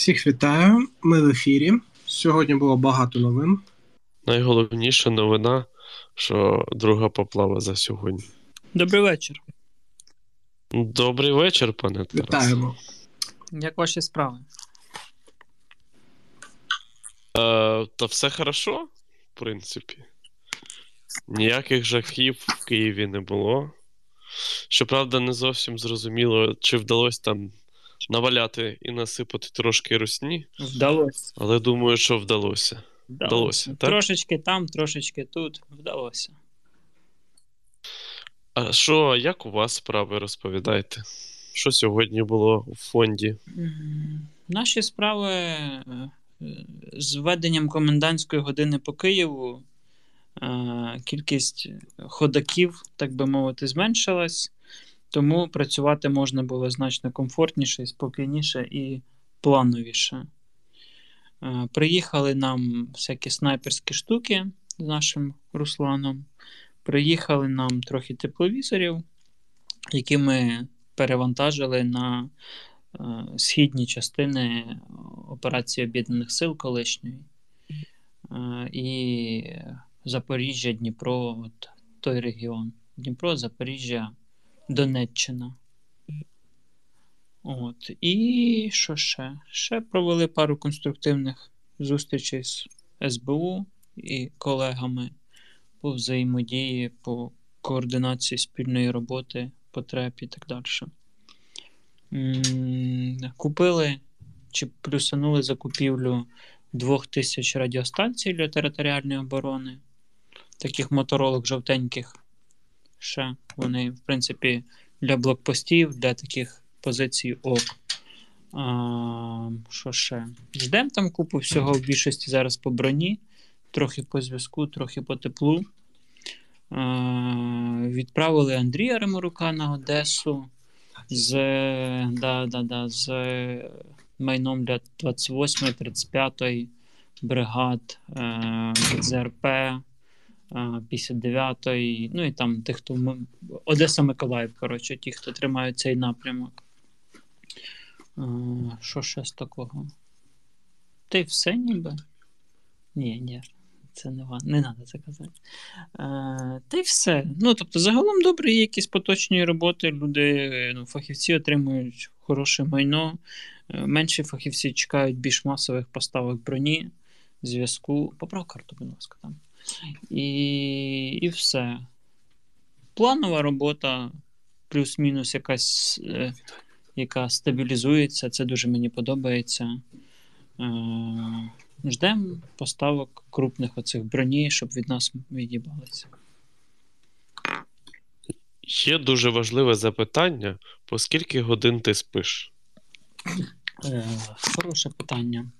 Всіх вітаю, ми в ефірі. Сьогодні було багато новин. Найголовніша новина, що друга поплава за сьогодні. Добрий вечір. Добрий вечір, пане Тарас. Вітаємо. Як ваші справи? Е, Та все хорошо, в принципі. Ніяких жахів в Києві не було. Щоправда, не зовсім зрозуміло, чи вдалося там наваляти і насипати трошки русні. Вдалося. Але думаю, що вдалося. Вдалося, так? Трошечки там, трошечки тут. Вдалося. А що, як у вас справи розповідайте? Що сьогодні було в фонді? Наші справи е, з введенням комендантської години по Києву. Е, кількість ходаків, так би мовити, зменшилась, тому працювати можна було значно комфортніше, спокійніше і плановіше. Е, приїхали нам всякі снайперські штуки з нашим Русланом. Приїхали нам трохи тепловізорів, які ми перевантажили на е, східні частини операції Об'єднаних Сил колишньої. І Запоріжжя, Дніпро, от той регіон. Дніпро, Запоріжжя, Донеччина. От. І що ще? Ще провели пару конструктивних зустрічей з СБУ і колегами по взаємодії, по координації спільної роботи, потреб і так далі. Купили чи плюсанули закупівлю двох тисяч радіостанцій для територіальної оборони таких моторолок жовтеньких. Ще вони, в принципі, для блокпостів, для таких позицій ок. А, Що ще? Ждемо там купу всього в більшості зараз по броні, трохи по зв'язку, трохи по теплу. А, Відправили Андрія Реморука на Одесу з да, да, да, з майном для 28 35 бригад е, ЗРП. 59-ї, ну і там тих, хто Одеса Миколаїв, коротше, ті, хто тримають цей напрямок. Що ще з такого? Та й все ніби? Ні, ні, це не не треба це казати. Та й все. Ну, тобто, загалом добре, є якісь поточні роботи, люди, ну, фахівці отримують хороше майно, е, менші фахівці чекають більш масових поставок броні, зв'язку. Поправ карту, будь ласка, там. І і все. Планова робота, плюс-мінус якась, е, яка стабілізується. Це дуже мені подобається. Е, Ждемо поставок крупних оцих броні, щоб від нас від'їбалися. Є дуже важливе запитання: по скільки годин ти спиш? Е, Хороше питання.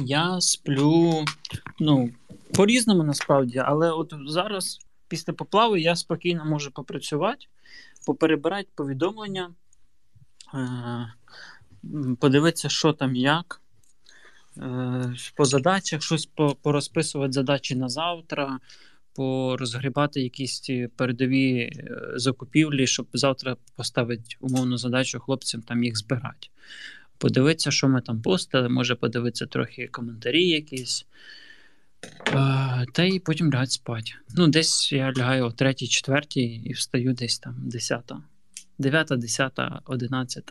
Я сплю, ну, по-різному насправді, але от зараз, після поплави, я спокійно можу попрацювати, поперебирати повідомлення, е- подивитися, що там як. Е- по задачах, щось порозписувати задачі на завтра, порозгрібати якісь передові е, закупівлі, щоб завтра поставити умовну задачу хлопцям там їх збирати. Подивитися, що ми там постили, може подивитися трохи коментарі якісь. Та й потім лягати спати. Ну, десь я лягаю о 3 4 і встаю десь там 10. 9, 10, 11,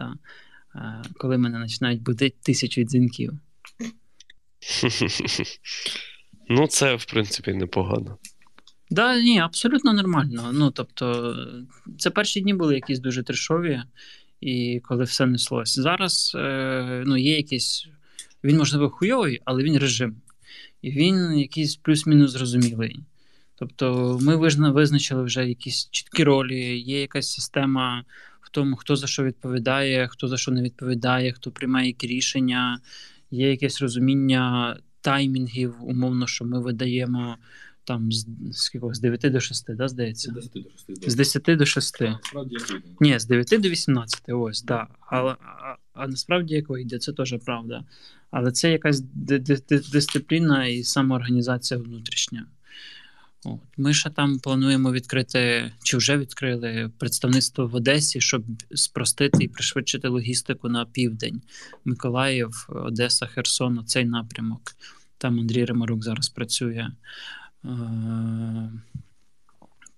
коли мене починають будити тисячі дзвінків. Ну, це, в принципі, непогано. Да, ні, абсолютно нормально. Ну, тобто, це перші дні були якісь дуже трешові, і коли все неслось. Зараз е, ну, є якийсь. Він, можливо, хуйовий, але він режим він якийсь плюс-мінус зрозумілий. Тобто ми визначили вже якісь чіткі ролі, є якась система в тому, хто за що відповідає, хто за що не відповідає, хто приймає які рішення, є якесь розуміння таймінгів, умовно, що ми видаємо там з скільки, з 9 до 6, да, здається? З 10 до 6. З 10 до 6. Ні, з 9 до 18, ось, да. А, а, а насправді як вийде, це теж правда. Але це якась дисципліна і самоорганізація внутрішня. От. Ми ще там плануємо відкрити, чи вже відкрили представництво в Одесі, щоб спростити і пришвидшити логістику на південь. Миколаїв, Одеса, Херсон, цей напрямок. Там Андрій Римарук зараз працює. Е,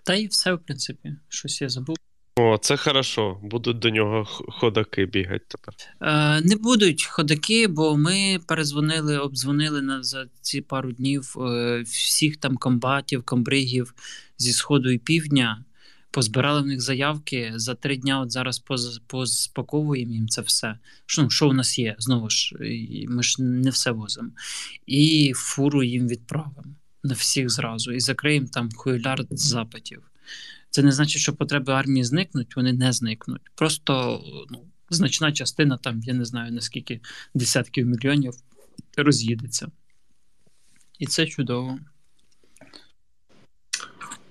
Та і все, в принципі, щось я забув. О, це хорошо. Будуть до нього ходаки бігати тепер. Е, Не будуть ходаки, бо ми перезвонили, обдзвонили на за ці пару днів е, всіх там комбатів, комбригів зі сходу і півдня. Позбирали в них заявки за три дня. От зараз поз- позпаковуємо їм це все. Що, ну, що у нас є? Знову ж, ми ж не все возимо. І фуру їм відправимо на всіх зразу. І закриємо там хуйлярд запитів. Це не значить, що потреби армії зникнуть, вони не зникнуть. Просто ну, значна частина, там, я не знаю наскільки десятків мільйонів роз'їдеться. І це чудово.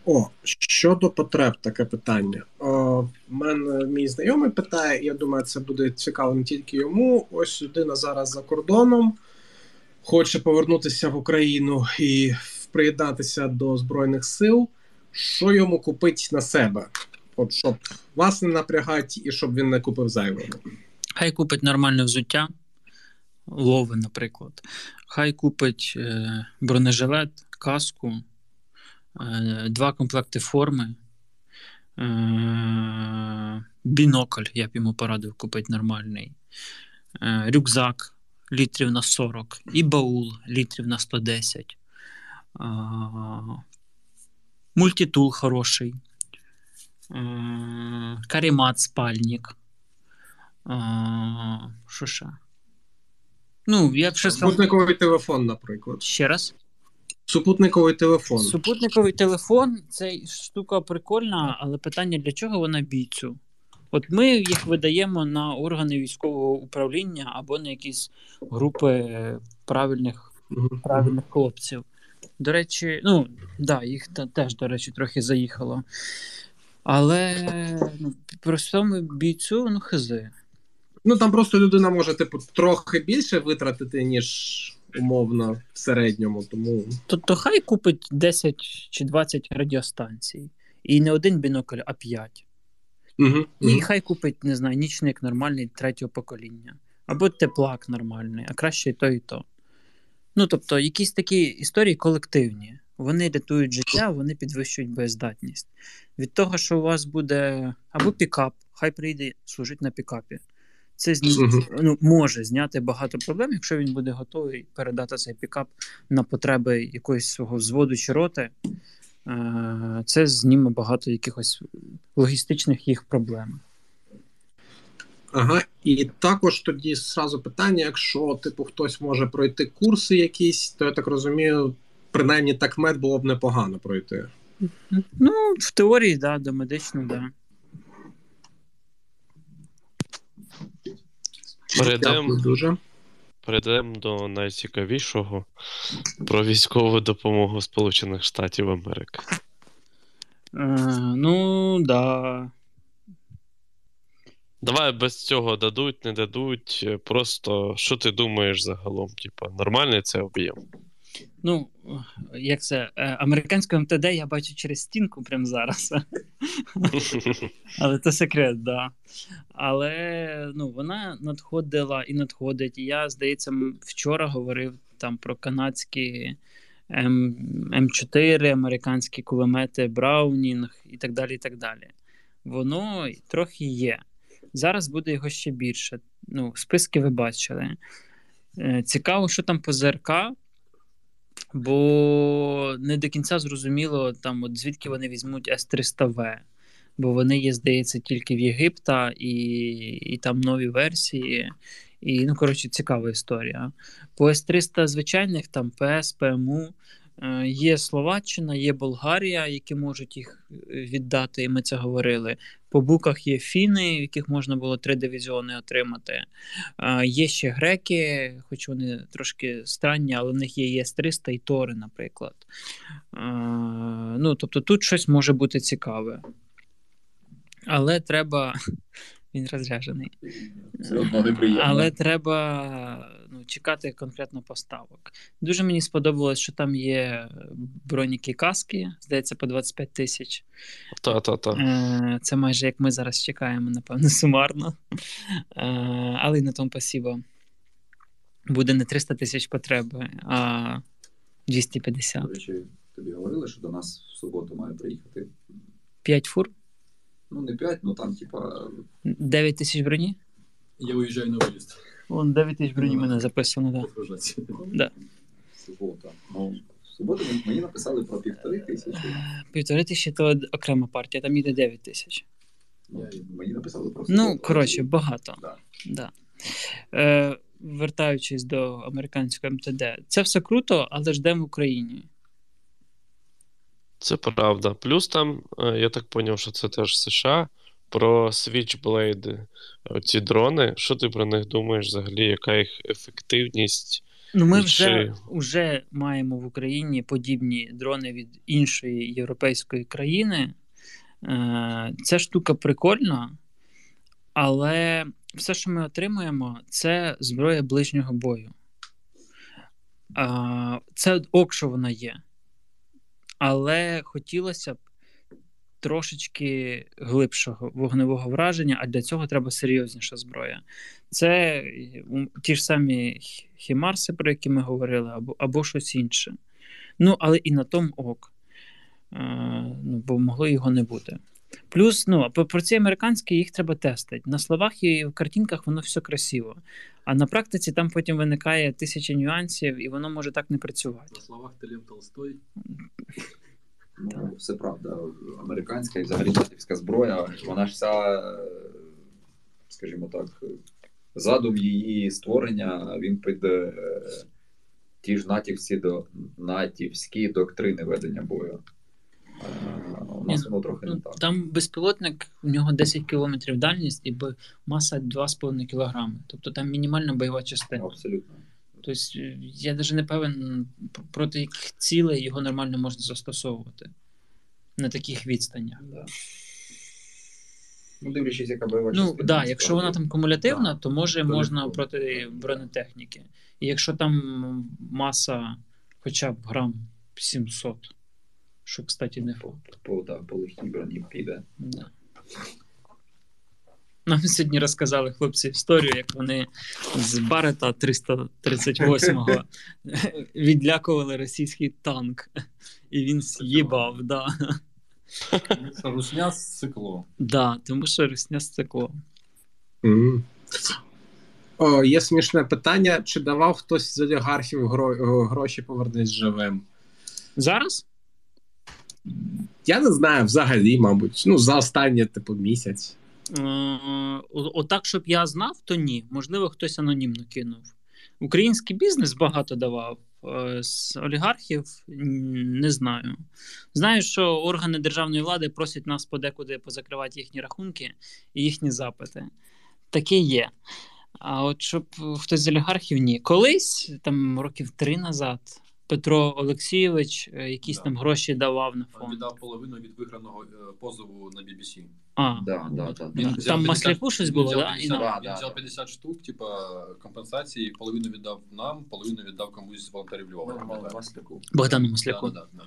О, щодо потреб, таке питання. О, в мене мій знайомий питає, я думаю, це буде цікаво не тільки йому. Ось людина зараз за кордоном, хоче повернутися в Україну і приєднатися до Збройних сил. Що йому купить на себе? От щоб вас не напрягати і щоб він не купив зайвого. Хай купить нормальне взуття, лови, наприклад. Хай купить е, бронежилет, каску, е, два комплекти форми, е, бінокль, я б йому порадив купити нормальний, е, рюкзак літрів на 40 і баул літрів на 110. Е, мультитул хороший. Е, каремат спальник. Що ще? Ну, я сказав. Супутниковий телефон, наприклад. Ще раз. Супутниковий телефон. Супутниковий телефон це штука прикольна, але питання для чого вона бійцю? От ми їх видаємо на органи військового управління або на якісь групи правильних, правильних хлопців. До речі, ну, да, їх теж, до речі, трохи заїхало. Але ну, простому бійцю, ну, хизи. Ну там просто людина може, типу, трохи більше витратити, ніж умовно в середньому. Тому То, то хай купить 10 чи 20 радіостанцій. І не один бінокль, а 5. угу. І хай купить, не знаю, нічник нормальний третього покоління. Або теплак нормальний, а краще і то, і то. Ну, тобто, якісь такі історії колективні. Вони рятують життя, вони підвищують боєздатність. Від того, що у вас буде або пікап, хай прийде служить на пікапі. Це зні... Мгм. ну, може зняти багато проблем, якщо він буде готовий передати цей пікап на потреби якогось свого взводу чи роти. Е, Це зніме багато якихось логістичних їх проблем. Ага, і також тоді зразу питання: якщо типу хтось може пройти курси якісь, то я так розумію, принаймні так мед було б непогано пройти. Ну, в теорії, да, до медичного, да. Перейдемо Дякую дуже. перейдем до найцікавішого про військову допомогу Сполучених Штатів Америки. Е, ну, да. Давай без цього дадуть, не дадуть. е, Просто що ти думаєш загалом? Типа, нормальний це об'єм? Ну, як це? Е, Американську МТД я бачу через стінку прямо зараз. Але це секрет, да. Але ну, вона надходила і надходить. І я, здається, вчора говорив там про канадські М, М4, американські кулемети, Браунінг і так далі. і так далі. Воно трохи є. Зараз буде його ще більше. Ну, списки ви бачили. Е, Цікаво, що там по ЗРК, бо не до кінця зрозуміло, там, от звідки вони візьмуть С-300В. Бо вони є, здається, тільки в Єгипта, і, і там нові версії. І, ну, коротше, цікава історія. По С-300 звичайних, там ПС, ПМУ, є Словаччина, є Болгарія, які можуть їх е, віддати, і ми це говорили. По буках є фіни, в яких можна було три дивізіони отримати. Е, Є ще греки, хоч вони трошки странні, але в них є ЄС-300 і Тори, наприклад. Е, Ну, тобто тут щось може бути цікаве. Але треба, Він розряджений. Все одно неприємно. Але треба ну, чекати конкретно поставок. Дуже мені сподобалось, що там є броніки каски, здається, по 25 тисяч. Та-та-та. Е, Це майже як ми зараз чекаємо, напевно, сумарно. Е, Але й на тому спасибо. Буде не 300 тисяч потреби, а 250. До речі, тобі говорили, що до нас в суботу має приїхати. 5 фур, Ну, не 5, ну там, типа, 9 тисяч броні. Я уезжаю на выезд. Вон 9 тисяч броні мене записано, так. Да. субота. Ну, в суботу мені написали про півтори тисячі. Півтори тисячі то окрема партія, там їде 9 тисяч. Ну, мені написали про Ну, коротше, багато. Да. Да. Е, вертаючись до американського МТД, це все круто, але ждемо в Україні. Це правда. Плюс там, е, я так зрозумів, що це теж США. Про Switchblade, ці дрони. Що ти про них думаєш взагалі? Яка їх ефективність? Ну, ми вже, чи- вже маємо в Україні подібні дрони від іншої європейської країни. Е, Ця штука прикольна, але все, що ми отримуємо, це зброя ближнього бою. Е, Це ок, що вона є. Але хотілося б трошечки глибшого вогневого враження, а для цього треба серйозніша зброя. Це ті ж самі Хімарси, про які ми говорили, або, або щось інше. Ну, але і на тому ок. Е, ну, бо могло його не бути. Плюс, ну, а про ці американські їх треба тестити. На словах і в картинках воно все красиво. А на практиці там потім виникає тисяча нюансів, і воно може так не працювати. На словах ты Лев Толстой. Ну, все правда. Американська і взагалі натівська зброя, вона ж вся, скажімо так, задум її створення, він під е, ті ж натівські, до, натівські доктрини ведення бою. У нас воно трохи не Ну, так. там безпілотник, у нього 10 км дальність і маса 2,5 кг. Тобто там мінімальна бойова частина. Абсолютно. Тобто е, я навіть не певен, проти яких цілей його нормально можна застосовувати на таких відстанях. Да. Ну, дивлячись, яка бойова Ну частина. да, якщо вона там кумулятивна, Да, то може то можна проти бронетехніки. І якщо там маса хоча б грам 700, що, кстати, не факт. по, да, по легкій броні піде. Да. Нам сьогодні розказали хлопці історію, як вони з Барета 338-го відлякували російський танк, і він з'їбав. Да. Русня с цикло. Да, тому що русня стекло. Мгм. О, є смішне питання: чи давав хтось з олігархів гро- гроші повернись живим? Зараз? Я не знаю взагалі, мабуть. Ну, за останній, типу, місяць. Е, Отак, щоб я знав, то ні. Можливо, хтось анонімно кинув. Український бізнес багато давав. е, З олігархів не знаю. Знаю, що органи державної влади просять нас подекуди позакривати їхні рахунки і їхні запити. Таке є. А от щоб хтось з олігархів ні. Колись, там років три назад, Петро Олексійович е, якісь Да. там гроші давав на фонд. Віддав половину від виграного е, позову на BBC. А, Да, да, да. Він Там 50 Масляку щось він було, взяв да? 50, І нам- він Да, да, взяв да. 50 штук, типа компенсації, половину віддав нам, половину віддав комусь з волонтерів Львова. пам'ятаю. Богдану Масляку. Да, да, да.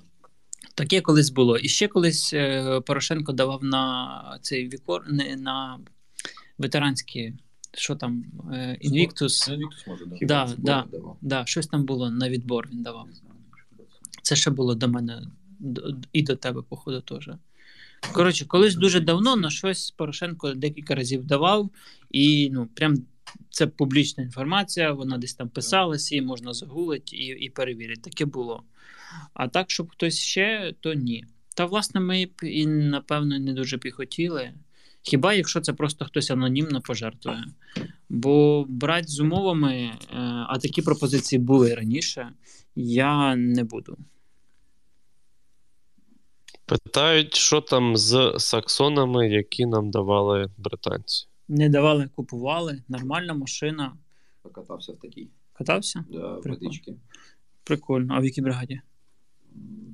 Таке колись було. І ще колись е, Порошенко давав на цей вікор не на ветеранські, що там, е, Інвіктус. Ну, може, да. Да, да. Да, щось там було на відбор він давав. Це. Це ще було до мене і до тебе, походу, теж. Коротше, колись дуже давно на щось Порошенко декілька разів давав, і ну, прям це публічна інформація, вона десь там писалась, її можна загуглити і, і перевірити. Таке було. А так, щоб хтось ще, то ні. Та, власне, ми б і, напевно, не дуже б і хотіли. Хіба якщо це просто хтось анонімно пожертвує. Бо брати з умовами, е, а такі пропозиції були раніше, я не буду. Питають, що там з саксонами, які нам давали британці. Не давали, купували, нормальна машина. Покатався в такій Катався? да, Прикольно. водичці. Прикольно. А в якій бригаді?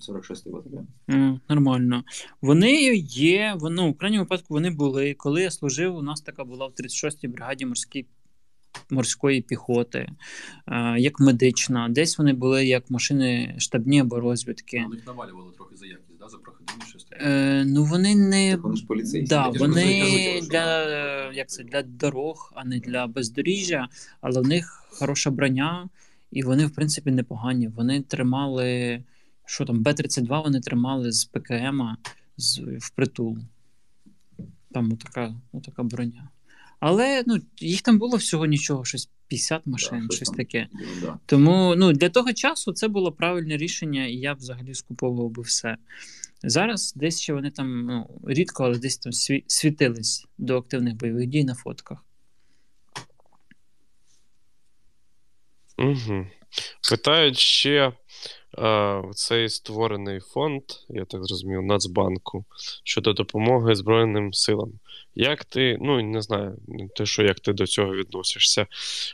46-й батальйон. М, Нормально. Вони є, воно в крайньому випадку вони були. Коли я служив, у нас така була в 36-й бригаді морській, морської піхоти, е, як медична. Десь вони були як машини штабні або розвідки. На них навалювали трохи за якість, да? за проходимість щось таке. Е, ну вони не. Так вони ж поліцейські. Да, вони вони кажуть, для, як це, для дорог, а не для бездоріжжя, але в них хороша броня, і вони, в принципі, непогані. Вони тримали, що там, Б-32 вони тримали з ПКМ з, впритул. Там отака, отака броня. Але ну, їх там було всього нічого, щось 50 машин, щось щось там. таке. Да. Тому ну, для того часу це було правильне рішення, і я взагалі скуповував би все. Зараз десь ще вони там ну, рідко, але десь там сві- світились до активних бойових дій на фотках. Угу. Питають ще цей створений фонд, я так зрозумів, Нацбанку щодо допомоги Збройним силам. Як ти, ну не знаю, те, що як ти до цього відносишся.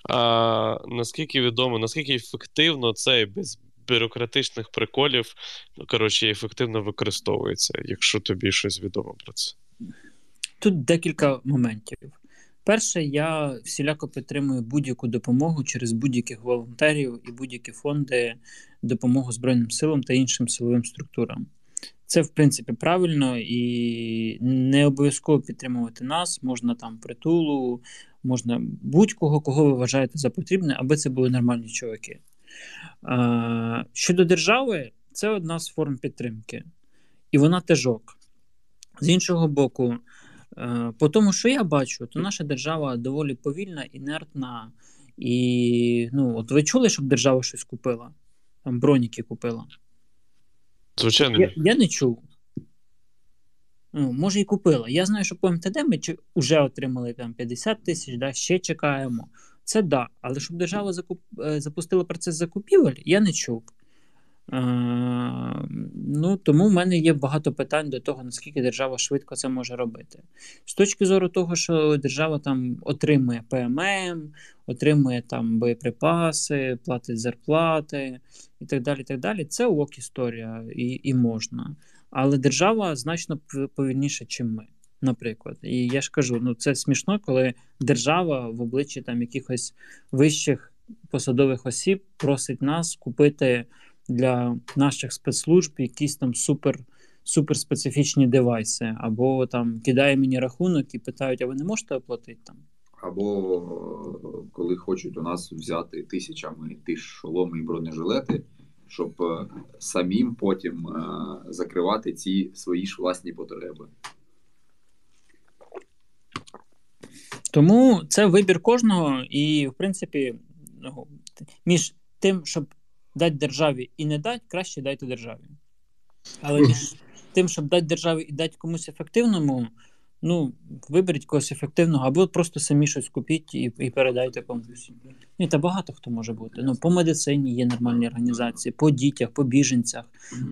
А, наскільки відомо, наскільки ефективно це і без бюрократичних приколів, ну, коротше, ефективно використовується, якщо тобі щось відомо про це. Тут декілька моментів. Перше, я всіляко підтримую будь-яку допомогу через будь-яких волонтерів і будь-які фонди допомогу Збройним силам та іншим силовим структурам. Це, в принципі, правильно і не обов'язково підтримувати нас, можна там притулу, можна будь-кого, кого ви вважаєте за потрібне, аби це були нормальні. А, щодо держави, це одна з форм підтримки, і вона теж ок. З іншого боку, по тому, що я бачу, то наша держава доволі повільна, інертна. І ну, от ви чули, щоб держава щось купила? Там броніки купила. Звичайно, Я, я не чув. Ну, може, і купила. Я знаю, що по МТД ми вже отримали там 50 тисяч, да, ще чекаємо. Це да. Але щоб держава закуп... е, запустила процес закупівель, я не чув. Е, ну, тому в мене є багато питань до того, наскільки держава швидко це може робити. З точки зору того, що держава там отримує ПММ, отримує там боєприпаси, платить зарплати і так далі. так далі. Це ок історія і, і можна. Але держава значно повільніше, ніж ми, наприклад. І я ж кажу, ну це смішно, коли держава в обличчі там якихось вищих посадових осіб просить нас купити для наших спецслужб якісь там супер. Суперспецифічні девайси, або там кидає мені рахунок і питають, а ви не можете оплатити там? Або е, коли хочуть у нас взяти тисячами ті шоломи і бронежилети, щоб е, самим потім е, закривати ці свої ж власні потреби. Тому це вибір кожного, і, в принципі, ну, між тим, щоб дати державі і не дати, краще дайте державі. Але між тим, щоб дати державі і дати комусь ефективному, ну, виберіть когось ефективного, або просто самі щось купіть і, і передайте комусь. Ні, та багато хто може бути. Ну, по медицині є нормальні організації, по дітях, по біженцях,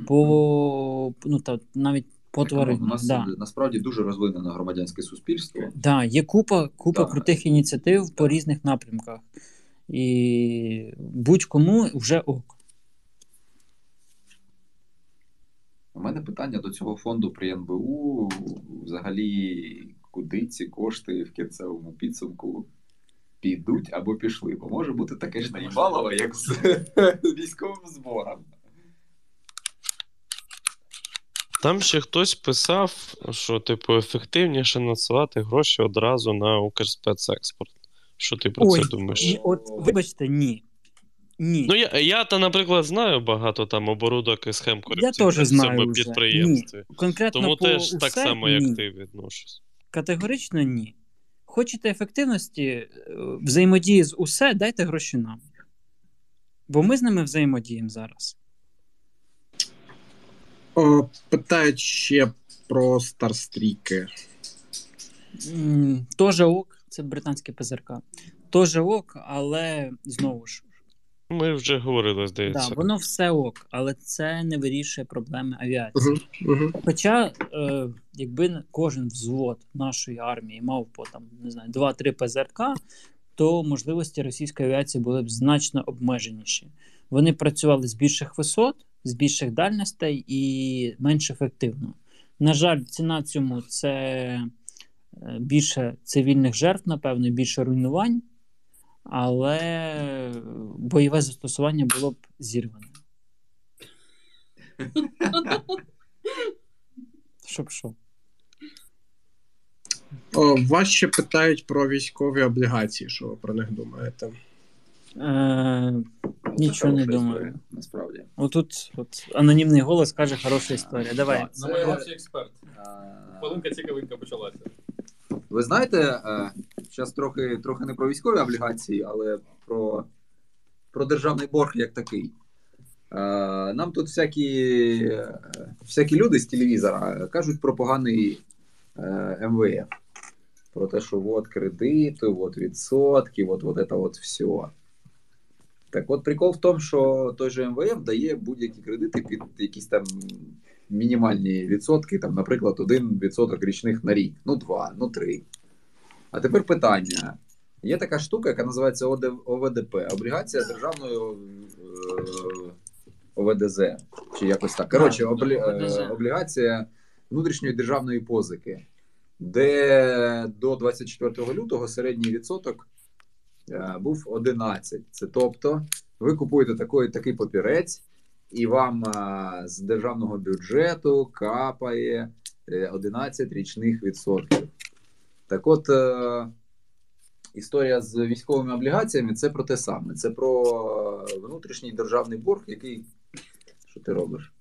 по ну, та, навіть по У тваринах. нас Да. насправді дуже розвинене громадянське суспільство. Да, є купа, купа Да. крутих ініціатив по різних напрямках. І будь-кому вже ок. У мене питання до цього фонду при НБУ. Взагалі, куди ці кошти в кінцевому підсумку підуть або пішли? Бо може бути таке ж наїбалово, як з військовим збором. Там ще хтось писав, що, типу, ефективніше надсилати гроші одразу на Укрспецекспорт. Що ти про Ой, це думаєш? Ні, от, вибачте, ні. Ні. Ну, я, я та, наприклад, знаю багато там оборудок і схем корупційних теж в цьому вже. підприємстві. Конкретно Тому по теж так само, як ні. ти відношусь. Категорично ні. Хочете ефективності, е, взаємодії з усе, дайте гроші нам. Бо ми з ними взаємодіємо зараз. О, питають ще про старстріки. Тоже ок, це британське ПЗРК. Тоже ок, але знову ж, Ми вже говорили, здається. да, воно все ок, але це не вирішує проблеми авіації. Угу, угу. Хоча, е, якби кожен взвод нашої армії мав по там, не знаю, 2-3 ПЗРК, то можливості російської авіації були б значно обмеженіші. Вони працювали з більших висот, з більших дальностей і менш ефективно. На жаль, ціна цьому це е, більше цивільних жертв, напевно, більше руйнувань, але бойове застосування було б зірване. Щоб що? О, вас ще питають про військові облігації. Що ви про них думаєте? Е, нічого не думаю. історія, Насправді. Отут от, анонімний голос каже хороша історія. Давай. Це- Намагався експерт. Хвилинка цікавинка почалася. Ви знаєте, зараз трохи, трохи не про військові облігації, але про, про державний борг як такий. Е, Нам тут всякі, е, всякі люди з телевізора кажуть про поганий е, МВФ. Про те, що от кредити, от відсотки, от, от це от все. Так от прикол в тому, що той же МВФ дає будь-які кредити під якісь там мінімальні відсотки, там, наприклад, 1% річних на рік, ну 2, ну 3. А тепер питання. Є така штука, яка називається ОВДП, облігація державної е, ОВДЗ. Чи якось так. Коротше, облі... Е, облігація внутрішньої державної позики, де до 24 лютого середній відсоток е, був 11. Це тобто, ви купуєте такий, такий папірець, і вам е, з державного бюджету капає е, 11 річних відсотків. Так от, е, історія з військовими облігаціями це про те саме. Це про е, внутрішній державний борг, який. Що ти робиш?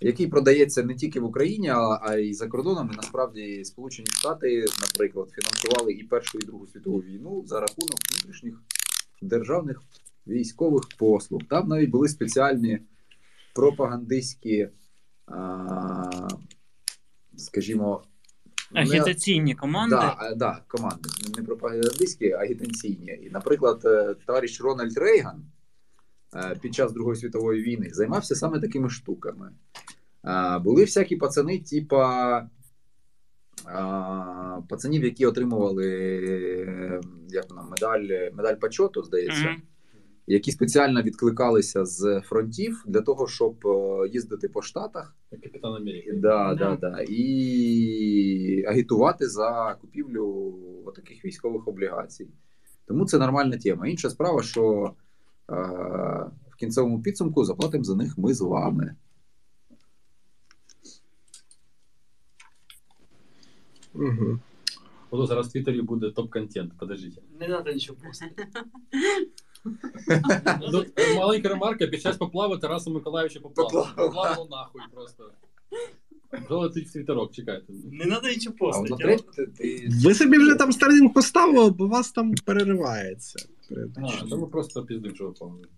Який продається не тільки в Україні, а, а й за кордоном. І насправді Сполучені Штати, наприклад, фінансували і Першу, і Другу світову війну за рахунок внутрішніх державних військових послуг. Там навіть були спеціальні пропагандистські, а, скажімо, не- Агітаційні команди. Да, да, команди. Не пропагандистські, а агітаційні. І, наприклад, е, товариш Рональд Рейган е, під час Другої світової війни займався саме такими штуками. Е, Були всякі пацани, типа пацанів, які отримували е, як вона, медаль, медаль почоту, здається, Мгм. Які спеціально відкликалися з фронтів для того, щоб е, їздити по штатах Капітан Америки. Да, Да. да, да. І агітувати за купівлю таких військових облігацій. Тому це нормальна тема. Інша справа, що е, в кінцевому підсумку заплатимо за них ми з вами. Угу. Ото зараз в Твіттері буде топ-контент. Подождіть. Не треба нічого постити. Ну, Маленька ремарка, під час поплави Тараса Миколаївича. Поплавило. Поплавило нахуй просто. Жолетить в твіттерок, чекайте. Не треба нічого А воно постити. третє, ти... Ви собі вже там старлінг поставили, бо вас там переривається. А, то ми просто що виповнили.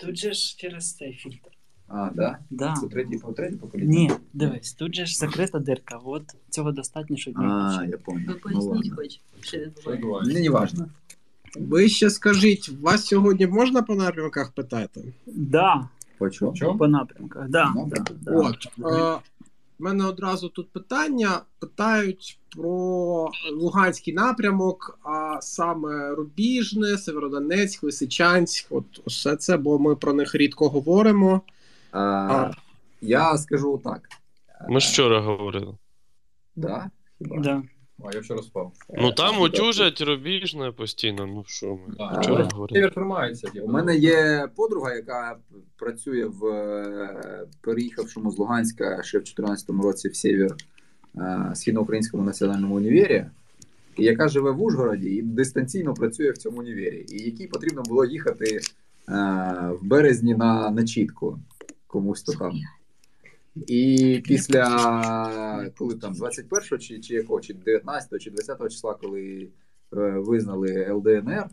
Тут же ж через цей фільтр. А, да? Да. Це третє, по- третє покоління? Ні, дивись, тут же ж закрита дирка. От цього достатньо, щоб А, я пам'ятаю. Ви поясніть хоч, що відбувається. Мені не важно. Ви ще скажіть, вас сьогодні можна по напрямках питати? Да, По чому? Чому? по напрямках, да. Ну, да, да. да. От е, в мене одразу тут питання. Питають про Луганський напрямок, а саме Рубіжне, Северодонецьк, Лисичанськ. От усе це, бо ми про них рідко говоримо. А, я скажу так. Ми ж вчора говорили. Да? Хіба? Да. А, я вчора спав. Ну там Е, утюжать рубіжне постійно, ну що ми Да. вчора А, говорили. Тримається. У мене є подруга, яка працює в е, переїхавшому з Луганська ще в 2014 році в Сєвєр е, Східноукраїнському національному універі, яка живе в Ужгороді і дистанційно працює в цьому універі, і якій потрібно було їхати е, в березні на начітку комусь то там. І після коли там 21 чи, чи якого, чи 19 чи 20 числа, коли е, визнали ЛДНР,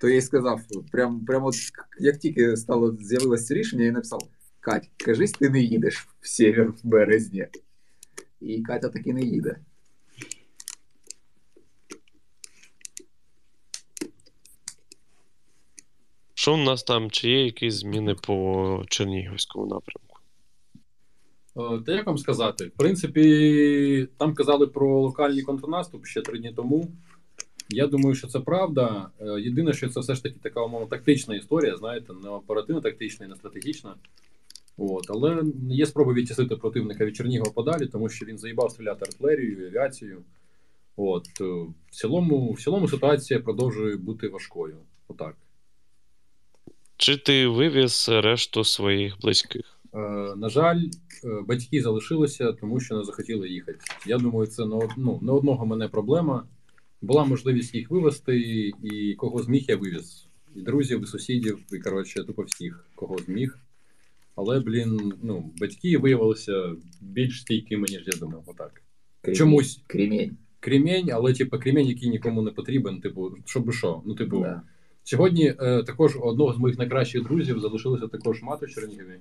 то я їй сказав, прям, прямо от як тільки стало з'явилося рішення, я їй написав: Кать, кажись, ти не їдеш в север в березні. І Катя таки не їде. Що в нас там? Чи є якісь зміни по Чернігівському напрямку? Е, Та як вам сказати? В принципі, там казали про локальний контрнаступ ще три дні тому. Я думаю, що це правда. Е, Єдине, що це все ж таки така умовно тактична історія, знаєте, не оперативно-тактична і не стратегічна. От, але є спроба відтісити противника від Чернігова подалі, тому що він заїбав стріляти артилерією, авіацією. От, е, в цілому, в цілому ситуація продовжує бути важкою. Отак. Чи ти вивіз решту своїх близьких? Е, на жаль, е, батьки залишилися, тому що не захотіли їхати. Я думаю, це не, ну, не одного мене проблема. Була можливість їх вивезти, і кого зміг, я вивіз. І друзів, і сусідів, і коротше, тупо всіх, кого зміг. Але, блін, ну, батьки виявилися більш стійкими, ніж я думав. Отак. Кремінь. Чомусь. Кремінь. Кремінь, але типу, кремінь, який нікому не потрібен, типу, щоб що? Ну, типу, Да. Сьогодні е, також одного з моїх найкращих друзів залишилася також мати в Чернігові.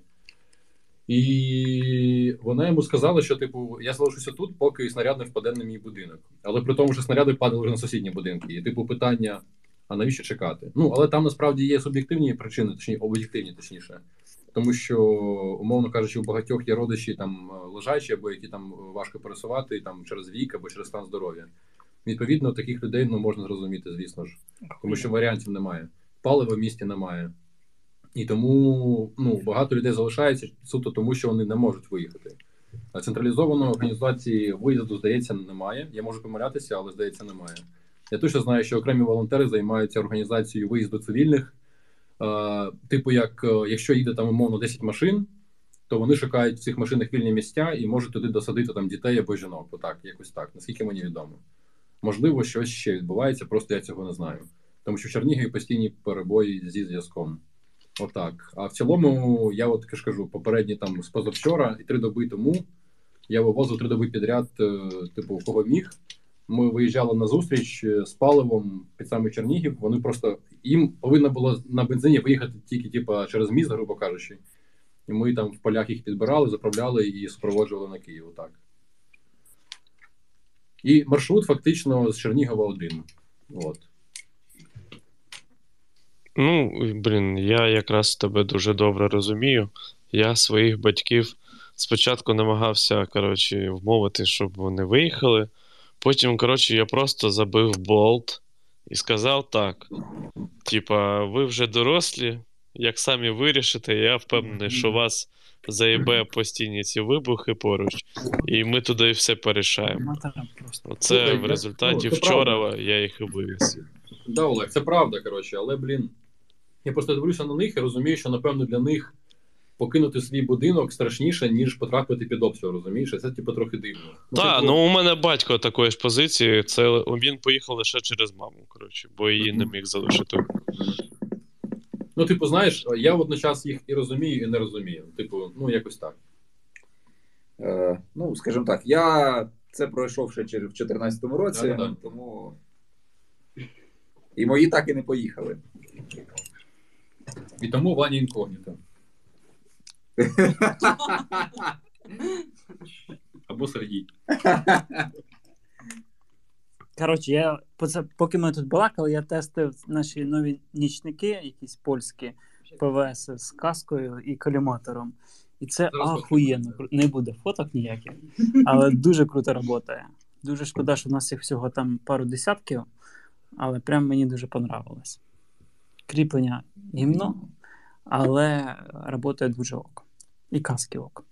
І вона йому сказала, що типу, я залишуся тут, поки снаряд не впаде на мій будинок. Але при тому, що снаряди падали вже на сусідні будинки. І типу питання: а навіщо чекати? Ну, але там насправді є суб'єктивні причини, точні об'єктивні, точніше. Тому що, умовно кажучи, у багатьох є родичі там лежачі, або які там важко пересувати там через вік або через стан здоров'я. Відповідно, таких людей ну, можна зрозуміти, звісно ж тому що варіантів немає. Палива в місті немає. І тому ну, багато людей залишається суто тому, що вони не можуть виїхати. Централізованої організації виїзду, здається, немає. Я можу помилятися, але здається, немає. Я точно знаю, що окремі волонтери займаються організацією виїзду цивільних. Типу, як е, якщо їде там умовно 10 машин, то вони шукають в цих машинах вільні місця і можуть туди досадити там дітей або жінок. Отак, якось так, наскільки мені відомо. Можливо, щось ще відбувається, просто я цього не знаю. Тому що в Чернігові постійні перебої зі зв'язком. Отак. А в цілому, я от ж кажу, попередні там з позавчора і три доби тому я вивозив три доби підряд, е, типу, кого міг. Ми виїжджали на зустріч е, з паливом під самий Чернігів. Вони просто їм повинно було на бензині виїхати тільки, типу, через міст, грубо кажучи. І ми там в полях їх підбирали, заправляли і супроводжували на Київ. Отак. І маршрут фактично з Чернігова один. От. Ну, блін, я якраз тебе дуже добре розумію. Я своїх батьків спочатку намагався, коротше, вмовити, щоб вони виїхали. Потім, коротше, я просто забив болт і сказав так: типа, ви вже дорослі, як самі вирішите, я впевнений, що вас заєбе постійні ці вибухи поруч, і ми туди все порішаємо. Матера. Оце в результаті ну, вчора я їх і вивіз. Да, Олег, це правда, коротше, але, блін, я просто дивлюся на них і розумію, що, напевно, для них покинути свій будинок страшніше, ніж потрапити під обстріл, розумієш? Це, типу, трохи дивно. Так, типу, ну у мене батько такої ж позиції. Це він поїхав лише через маму, коротше, бо її не міг залишити. Ну, типу, знаєш, я водночас їх і розумію, і не розумію. Типу, ну, якось так. Е, ну, скажімо так, я це пройшов ще в 2014 році, Да-да-да. тому. І мої так і не поїхали. І тому Ваня інкогніто. Або Сергій. Коротше, я поки ми тут балакали, я тестив наші нові нічники, якісь польські ПВС з каскою і коліматором. І це ахуєнно. Не буде фоток ніяких, але дуже круто працює. Дуже шкода, що в нас їх всього там пару десятків, але прям мені дуже понравилось. Кріплення гімно, але працює дуже ок. І каски ок.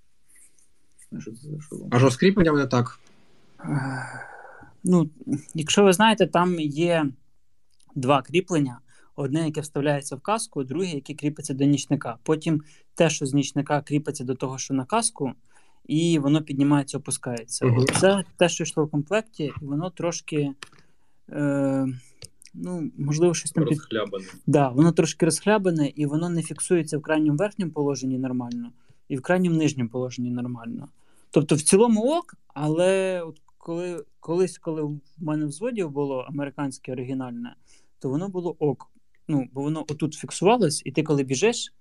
А що з кріпленням не так? Ну, якщо ви знаєте, там є два кріплення: одне, яке вставляється в каску, друге, яке кріпиться до нічника. Потім те, що з нічника кріпиться до того, що на каску, і воно піднімається, опускається. Це те, що йшло в комплекті, і воно трошки. Е, ну, можливо, щось там під, Розхлябаний. Да, воно трошки розхлябане, і воно не фіксується в крайньому верхньому положенні нормально, і в крайньому нижньому положенні нормально. Тобто в цілому ок, але от коли, колись, коли в мене в зводів було американське оригінальне, то воно було ок. Ну, бо воно отут фіксувалось, і ти коли біжиш,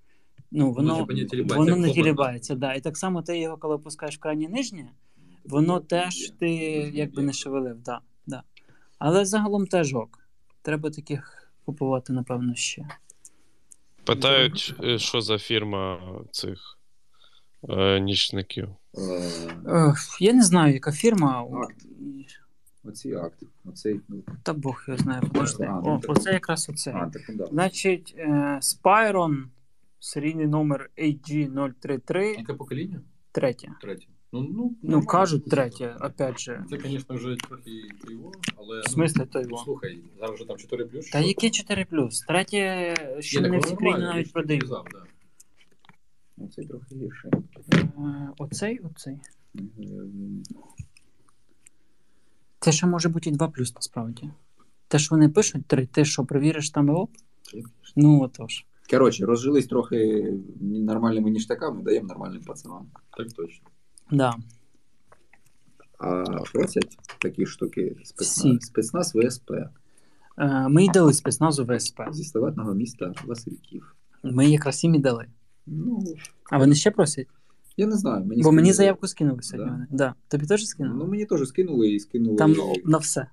ну, воно, типу, воно не тілібається. Да. І так само ти його, коли опускаєш в крайнє нижнє, воно теж ти якби не шевелив. Да, да. Але загалом теж ок. Треба таких купувати, напевно, ще. Питають, е, що за фірма цих е, нічників. Е, я не знаю, яка фірма. Так. Оці акт. Оцей, ну, Та Бог його знає. А, ну, О, так. оце якраз оце. а, так, ну, да. Значить, е, Spyron, серійний номер AG033, Яке покоління? третє. Третє. Ну, ну, Ну, кажуть третє, опять же. Це, звісно, вже трохи його, але. В смислі то ну, його? слухай, зараз вже там 4 плюс. Та яке 4 плюс? Третє, що не всі країни навіть продають. Да. Оцей трохи гірший. Е, Оцей, оцей. Це ще може бути і 2 плюс насправді. Те, що вони пишуть, три, ти що провіриш там його? Ну отож. Коротше, розжились трохи нормальними ніштяками, даємо нормальним пацанам. Так точно. Да. А просять такі штуки Всі. спецназ, спецназ ВСП Е, Ми й дали спецназу ВСП. зі славетного міста Васильків. Ми якраз їм і дали. Ну, А вони ще просять? я не знаю. Мені Бо мені скинули. заявку скинули сьогодні. Да? Да. Тобі теж скинули? Ну, мені теж скинули і скинули. Там на все.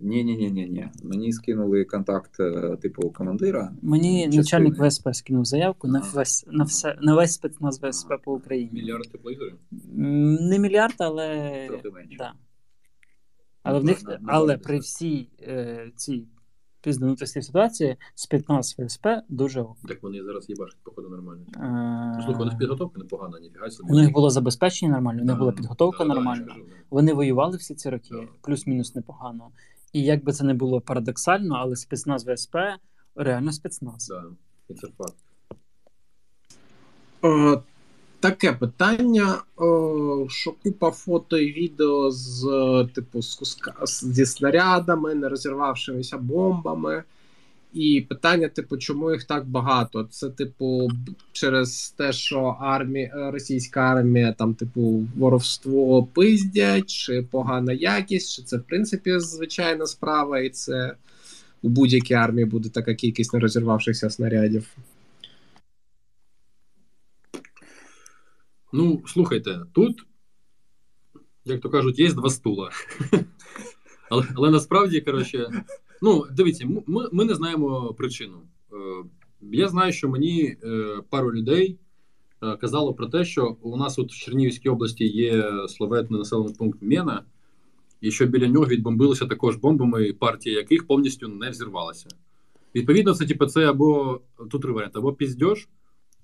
Ні, ні, ні, ні, ні. Мені скинули контакт е, типу командира. Мені частини. начальник ВСП скинув заявку на весь на все на весь спецназ ВСП по Україні. Мільярд тепловізорів? М, Не мільярд, але Трохи менше. да. Але в Ну, них на- на- але при всій е, цій пізданутості ситуації спецназ ВСП дуже ок. Так вони зараз їбашать, походу, нормально. Е, Ну, Слухай, у них підготовка непогана, ніфіга собі. У них було забезпечення нормально, у них була підготовка нормальна. да. Вони воювали всі ці роки, Да. плюс-мінус непогано. І як би це не було парадоксально, але спецназ ВСП реально спецназ. Да, і це факт. О, таке питання, о, що купа фото і відео з е, типу з куска зі снарядами, не розірвавшимися бомбами. І питання, типу, чому їх так багато? Це, типу, через те, що армія, російська армія там, типу, воровство пиздять, чи погана якість, чи це в принципі звичайна справа, і це у будь-якій армії буде така кількість нерозірвавшихся снарядів. Ну, слухайте, тут, як то кажуть, є два стула. Але, але насправді, коротше, ну, дивіться, ми, ми не знаємо причину. Е, Я знаю, що мені е, пару людей е, казало про те, що у нас от в Чернігівській області є славетний населений пункт Мена, і що біля нього відбомбилися також бомбами, партія яких повністю не взірвалася. Відповідно, це типу, це або тут три варіанти, або піздьош,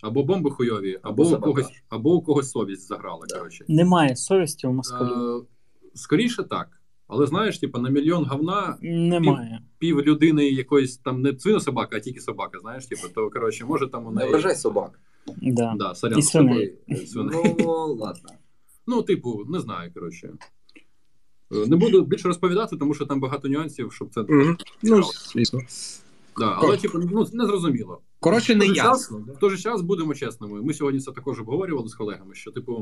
або бомби хуйові, або, Або у когось, або у когось совість заграла. Да. Коротше. Немає совісті у москалів. Е, скоріше так. Але знаєш, типу, на мільйон говна Немає. пів людини якоїсь там не свина собака, а тільки собака, знаєш, типу, то коротше, може там у Не неї. вражай собак. Да. Да, сорян, І свиней. свиней. Ну, ладно. Ну, типу, не знаю, коротше. Е, Не буду більше розповідати, тому що там багато нюансів, щоб це. Угу. Ну, звісно. Да, але, типу, ну, не зрозуміло. Коротше, не ясно. В той же час будемо чесними. Ми сьогодні це також обговорювали з колегами, що, типу, в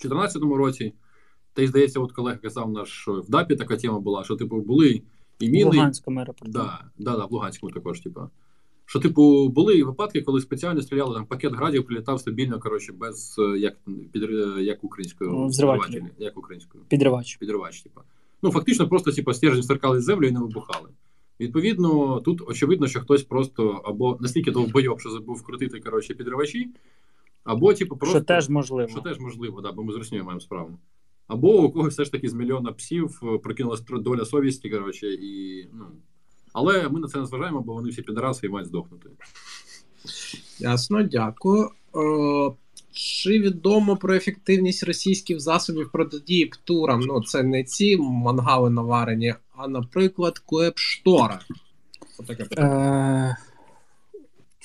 2014 році, та й здається, от колега казав наш, що в ДАПі така тема була, що, типу, були і В міни. Луганському аеропорту. Да, да, да, в Луганському також, типу. Що, типу, були випадки, коли спеціально стріляли, там пакет градів прилітав стабільно, коротше, без е, як, під, е, як українською Ну, як українською. Підривач. Підривач, типу. Ну, фактично, просто типу, стержень стиркали з землю і не вибухали. Відповідно, тут очевидно, що хтось просто або настільки довбойоб, що забув вкрутити коротше, підривачі, або, типу, просто. Що теж можливо. Що теж можливо, да, бо ми з Руснею маємо справу. Або у когось все ж таки з мільйона псів е, прокинулась доля совісті, коротше, і. Ну. Але ми на це не зважаємо, бо вони всі підраси і мають здохнути. Ясно, дякую. Е, чи відомо про ефективність російських засобів протидії птурам? Ну, це не ці мангали наварені, а, наприклад, клепштора. Отаке питання. Е,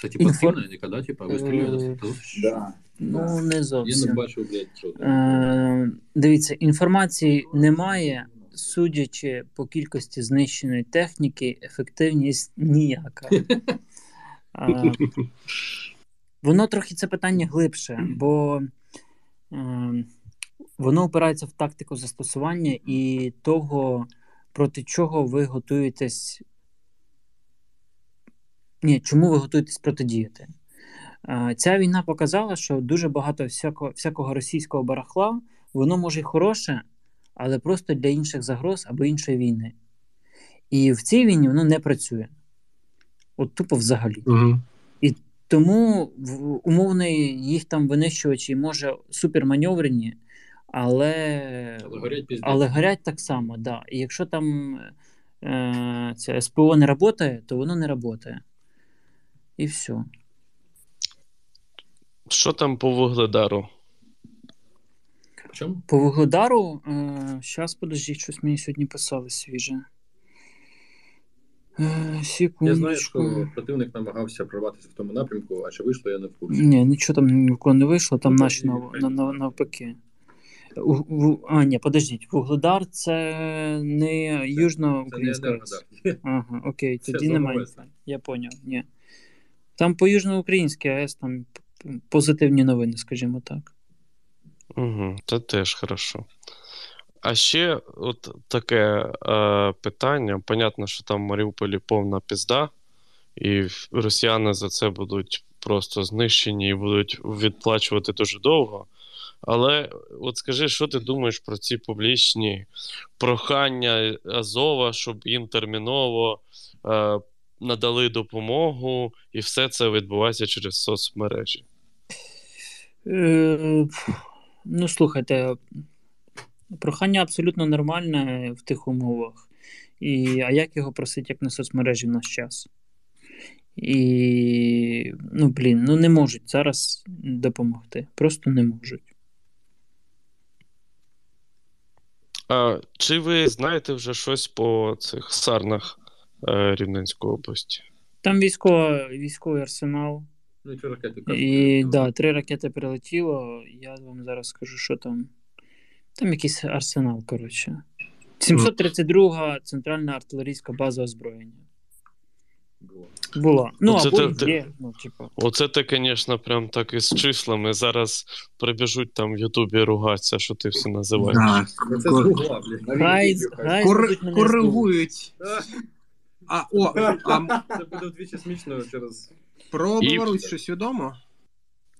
Це типу Інфор- яка, да, Е, вистрілює. Да. ну, не Я не зовсім. блядь, що там. Е, дивіться, інформації немає. Судячи по кількості знищеної техніки, ефективність ніяка. Е, воно трохи це питання глибше, бо е, воно опирається в тактику застосування і того, проти чого ви готуєтесь. Ні, чому ви готуєтесь протидіяти? Е, Ця війна показала, що дуже багато всякого, всякого російського барахла, воно може й хороше, але просто для інших загроз або іншої війни. І в цій війні воно не працює. От тупо взагалі. Угу. Тому в- умовний їх там винищувачі може суперманеврені, але, Але горять але горять так само, да. І якщо там е, це СПО не працює, то воно не працює. І все. Що там по вугледару? Чому? По Вугледару, е, щас, подожди, щось мені сьогодні писали свіже. Е, Я знаю, що противник намагався прорватися в тому напрямку, а чи вийшло, я не в курсі. Ні, нічого там нікого не вийшло, там Ну, наші нав, і на, на, навпаки. У, у, а, ні, подождіть, Вугледар це не Це не Южно-Українська АЕС. Енергодар. Ага, окей, Це тоді немає. Я поняв, ні. Там по Южноукраїнській АЕС там позитивні новини, скажімо так. Угу, це теж хорошо. А ще от таке е, питання. Понятно, що там в Маріуполі повна пізда, і росіяни за це будуть просто знищені і будуть відплачувати дуже довго. Але от скажи, що ти думаєш про ці публічні прохання Азова, щоб їм терміново е, надали допомогу, і все це відбувається через соцмережі? Е, ну, слухайте, прохання абсолютно нормальне в тих умовах. І, а як його просить, як на соцмережі в наш час? І, ну, блін, ну не можуть зараз допомогти. Просто не можуть. А чи ви знаєте вже щось по цих сарнах е, Рівненської області? Там військова, військовий арсенал. Ну, і ці ракети І кажуть, да, три ракети прилетіло. Я вам зараз скажу, що там. Там якийсь арсенал, коротше. 732 центральна артилерійська база озброєння. було. Була. Ну, Оце або ти- ти- є. Ну, типу. Оце ти, звісно, прям так із числами. Зараз прибіжуть там в Ютубі ругатися, що ти все називаєш. Да. Це з Кор- Гугла, блін. Кор- зведуть мене з Коригують. А, о, а Це буде вдвічі смішно через. про І- Білорусь щось відомо?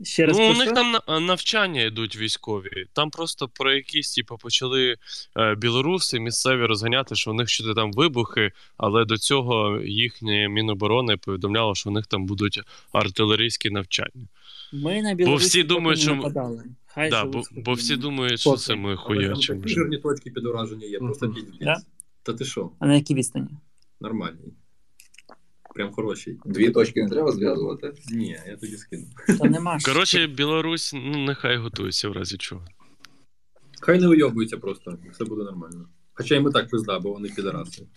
Ще раз Ну, у них там на- навчання йдуть військові. Там просто про якісь, типу, почали е, білоруси місцеві розганяти, що у них щось там вибухи, але до цього їхнє Міноборони повідомляло, що у них там будуть артилерійські навчання. Ми на Білорусі всі поки думають, не що- нападали. Хай Да, живуть бо, спокійно. бо всі думають, що Поки. це ми Але там хуячимо. такі жирні точки під ураження є, просто Мгм. Да? Та ти що? А на якій відстані? Нормальний. Прям хороший. Дві точки не треба зв'язувати. Ні, я тоді скину. Та нема. Коротше, Білорусь, ну нехай готується в разі чого. Хай не вийобується просто, все буде нормально. Хоча і так пизда, бо вони підараси.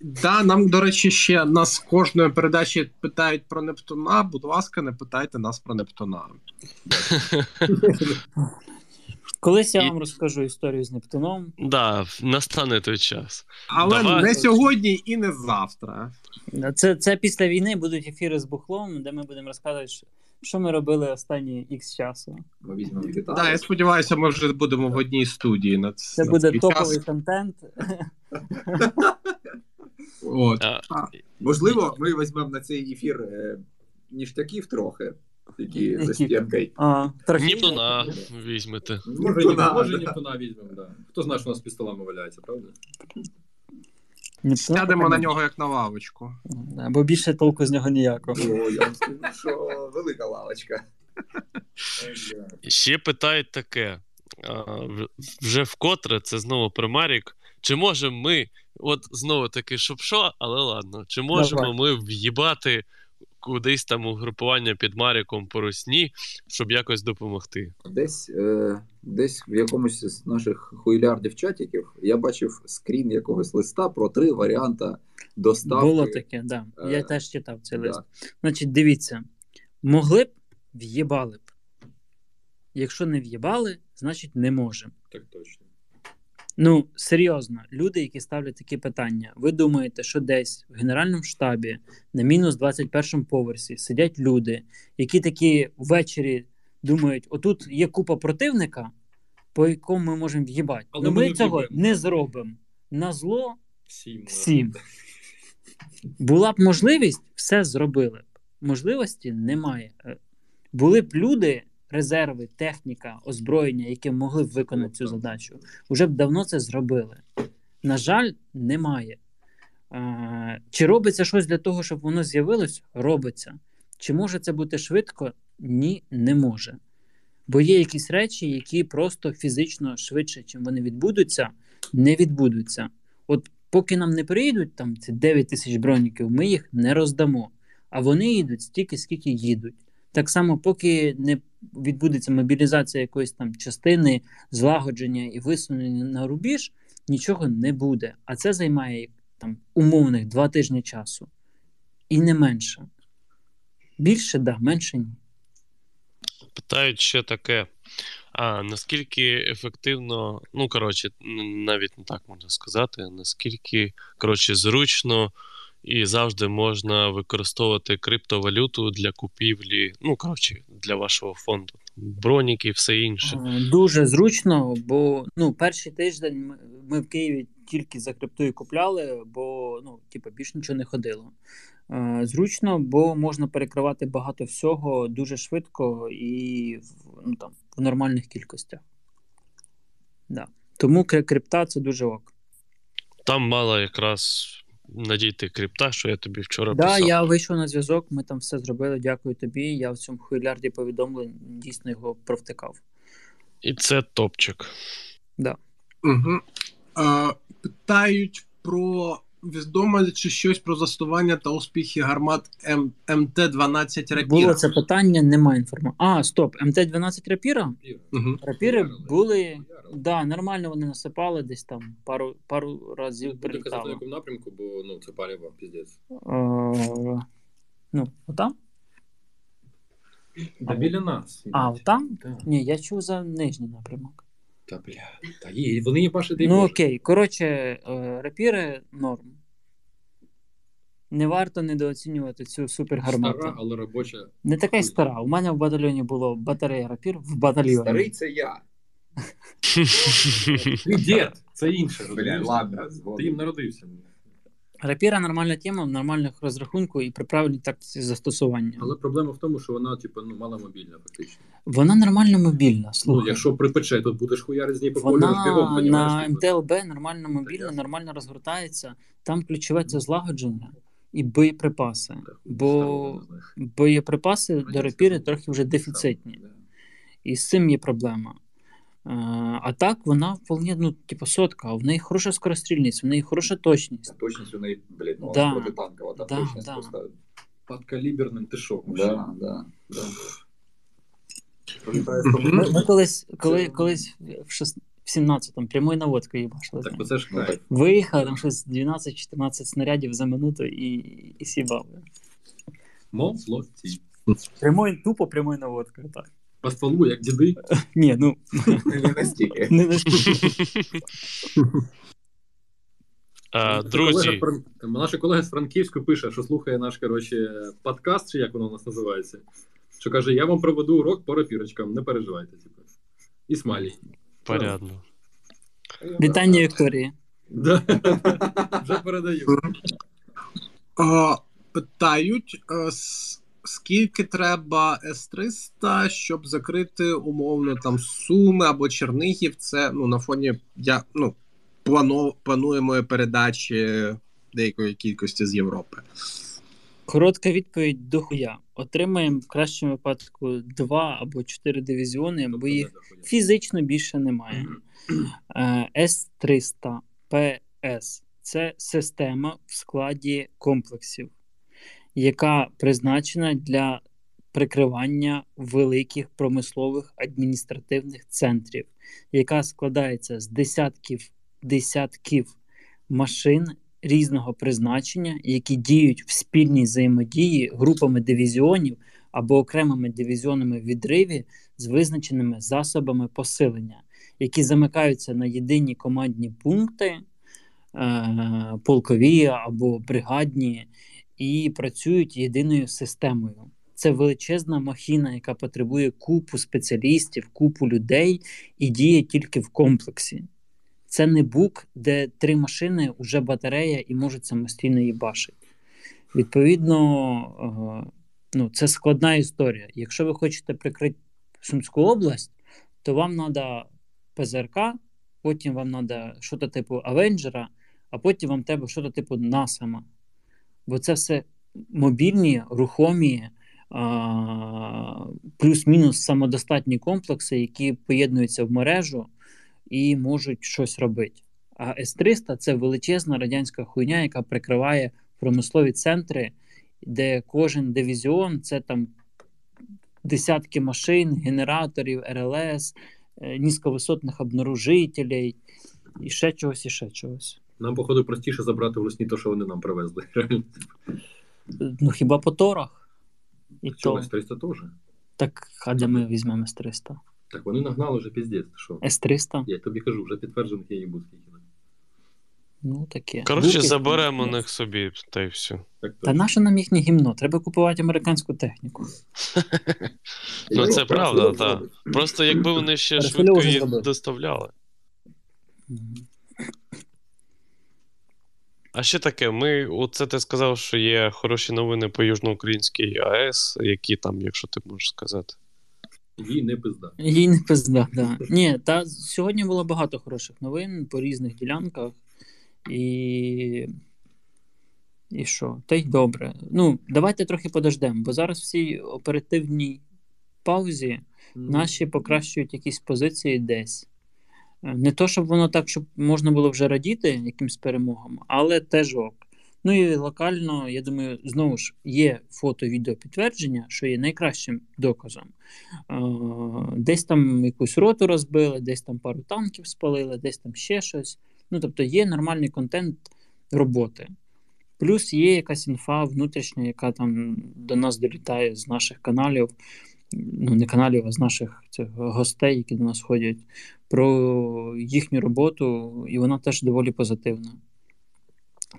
Да, нам, до речі, ще нас кожної передачі питають про Нептуна. Будь ласка, не питайте нас про Нептуна. Колись я І- вам розкажу історію з Нептуном. Да, настане той час. Але Давай. не сьогодні і не завтра. Це, це після війни будуть ефіри з бухлом, де ми будемо розказувати, що- що ми робили останні ікс часу. Ми візьмемо гітару. Да, я сподіваюся, ми вже будемо в одній студії. На, Це на буде топовий час. контент. От. А, Можливо, ми візьмемо на цей ефір е, ніштяків трохи, які за стінкою. Нептуна візьмете. Може, Нептуна, може да. Нептуна візьмемо, да. Хто знає, що у нас під столами валяється, правда? Нептуна Сядемо на нього як на лавочку. Да, Бо більше толку з нього ніякого. О, я вам скажу, що велика лавочка. Ще питають таке: а, вже вкотре, це знову примарік. Чи можемо ми, от знову таки, щоб що, але ладно, чи можемо Давай. ми в'їбати кудись там угрупування під Маріком по русні, щоб якось допомогти? Десь, е, десь в якомусь з наших хуйлярдів чатиків я бачив скрін якогось листа про три варіанти доставки. Було таке, да. Я Е, теж читав цей Да. лист. Значить, дивіться, могли б, в'єбали б. Якщо не в'єбали, значить не можемо. Так точно. Ну, серйозно, люди, які ставлять такі питання, ви думаєте, що десь в Генеральному штабі на мінус 21 поверсі сидять люди, які такі ввечері думають: отут є купа противника, по якому ми можемо в'їбати. Але Ну ми ми цього в'їбемо. не зробимо. На зло Всім. всім. Була б можливість, все зробили б. Можливості немає. Е, Були б люди, резерви, техніка, озброєння, які могли б виконати цю задачу. Уже б давно це зробили. На жаль, немає. Чи робиться щось для того, щоб воно з'явилось? Робиться. Чи може це бути швидко? Ні, не може. Бо є якісь речі, які просто фізично швидше, чим вони відбудуться, не відбудуться. От поки нам не приїдуть там ці 9 тисяч броніків, ми їх не роздамо. А вони їдуть стільки, скільки їдуть. Так само, поки не відбудеться мобілізація якоїсь там частини, злагодження і висунення на рубіж, нічого не буде. А це займає там умовних два тижні часу. І не менше. Більше, да, менше ні. Питають ще таке. А наскільки ефективно, ну коротше, навіть не так можна сказати, наскільки коротше, зручно і завжди можна використовувати криптовалюту для купівлі, ну коротше, для вашого фонду. Броніки і все інше. Е, Дуже зручно, бо ну, перший тиждень ми, ми в Києві тільки за криптою купляли, бо ну, типу, більш нічого не ходило. Е, Зручно, бо можна перекривати багато всього дуже швидко і ну, там, в нормальних кількостях. Да. Тому крипта це дуже ок. Там мала якраз надійти крипта, що я тобі вчора Да, писав. я вийшов на зв'язок, ми там все зробили. Дякую тобі. Я в цьому хвилярді повідомлень дійсно його провтикав. І це топчик. Угу. Е, питають про відомо чи щось про застування та успіхи гармат М- МТ-12 Рапіра. Було це питання, немає інформації. А, стоп, МТ-12 рапіра? Угу. Рапіри були. Да, нормально вони насипали десь там пару, пару разів Буде казати, на прилітало. якому напрямку, бо ну, це паліво, піздець. Е, ну, отам? Та біля нас. А, отам? Так. Ні, я чув за нижній напрямок. Та бля. Та є, вони є башити Ну окей, коротше, е, рапіри норм. Не варто недооцінювати цю супергармату. Стара, але робоча. Не така й стара. У мене в батальйоні було батарея рапір в батальйоні. Старий це я. Ти дід, це інше. Бля, ладно, Ти їм народився. Рапіра нормальна тема в нормальних розрахунку і при правильній тактиці застосування. Але проблема в тому, що вона, типу, ну, мало мобільна, фактично. Вона нормально мобільна. Слухай. Ну, якщо припече, то будеш хуярить з ній по полю Вона на типу. МТЛБ нормально мобільна, нормально розгортається. Там ключове це злагодження і боєприпаси. Бо боєприпаси до рапіри трохи вже дефіцитні. І з цим є проблема. Е, А так вона вполне, ну, типу, сотка, в неї хороша скорострільність, в неї хороша точність. Точність у неї, блядь, ну, Да. протитанкова, там Да, точність да. просто. Подкаліберним ти? Да, да, да. Ми, ми колись, коли, колись в, в 17-му прямою наводкою їбашили. Так, там. бо це ж Ну, кайф. Виїхали там щось 12-14 снарядів за минуту і, і сібали. Молодці. Прямою, тупо прямою наводкою, так. По стволу, як діди. Ні, ну Не настільки. не настільки. А, Наша друзі, колега Наша колега з Франківську пише, що слухає наш коротше, подкаст, чи як воно у нас називається. Що каже: я вам проведу урок по рапірочкам, не переживайте. Типу. І смайлі. порядно. Вітання Вікторії. Да. Вже передаю. Е, питають, е, с- скільки треба С-300, щоб закрити умовно там Суми або Чернігів. Це ну, на фоні я, ну, плану, плануємо передачі деякої кількості з Європи. Коротка відповідь дохуя. Отримаємо в кращому випадку два або чотири дивізіони, бо їх фізично більше немає. Е, С-300 ПС це система в складі комплексів, яка призначена для прикривання великих промислових адміністративних центрів, яка складається з десятків десятків машин різного призначення, які діють в спільній взаємодії групами дивізіонів або окремими дивізіонами відриві з визначеними засобами посилення які замикаються на єдині командні пункти, е, полкові або бригадні, і працюють єдиною системою. Це величезна махіна, яка потребує купу спеціалістів, купу людей і діє тільки в комплексі. Це не бук, де три машини вже батарея і можуть самостійно їбашити. Відповідно, е, ну, це складна історія. Якщо ви хочете прикрити Сумську область, то вам треба ПЗРК, потім вам треба щось типу Авенджера, а потім вам треба щось типу Насама. Бо це все мобільні, рухомі а, плюс-мінус самодостатні комплекси, які поєднуються в мережу і можуть щось робити. А С-300 це величезна радянська хуйня, яка прикриває промислові центри, де кожен дивізіон це там десятки машин, генераторів, РЛС, е, низьковисотних обнаружителей і ще чогось, і ще чогось. Нам, походу, простіше забрати в Русні те, що вони нам привезли. Ну хіба по торах? І то. С-300 теж? Так, а де ми візьмемо С-300? Так вони нагнали вже піздець. Що? С-300? Я тобі кажу, вже підтверджених я їбу скільки. Ну таке. Коротше, заберемо них собі, та й все. Так, Та наше нам їхнє гімно? Треба купувати американську техніку. Ну, це правда, так. Просто якби вони ще швидко їх доставляли. А ще таке, ми, оце ти сказав, що є хороші новини по Южноукраїнській АЕС, які там, якщо ти можеш сказати. Їй не пизда. Їй не пизда, да. Ні, та сьогодні було багато хороших новин по різних ділянках. І. І що? Та й добре. Ну, давайте трохи подождемо, бо зараз в цій оперативній паузі наші покращують якісь позиції десь. Е, Не то, щоб воно так, щоб можна було вже радіти якимсь перемогам, але теж ок. Ну і локально, я думаю, знову ж є фото-відео підтвердження, що є найкращим доказом. Десь там якусь роту розбили, десь там пару танків спалили, десь там ще щось. Ну, тобто є нормальний контент роботи. Плюс є якась інфа внутрішня, яка там до нас долітає з наших каналів, ну не каналів, а з наших цих гостей, які до нас ходять, про їхню роботу, і вона теж доволі позитивна.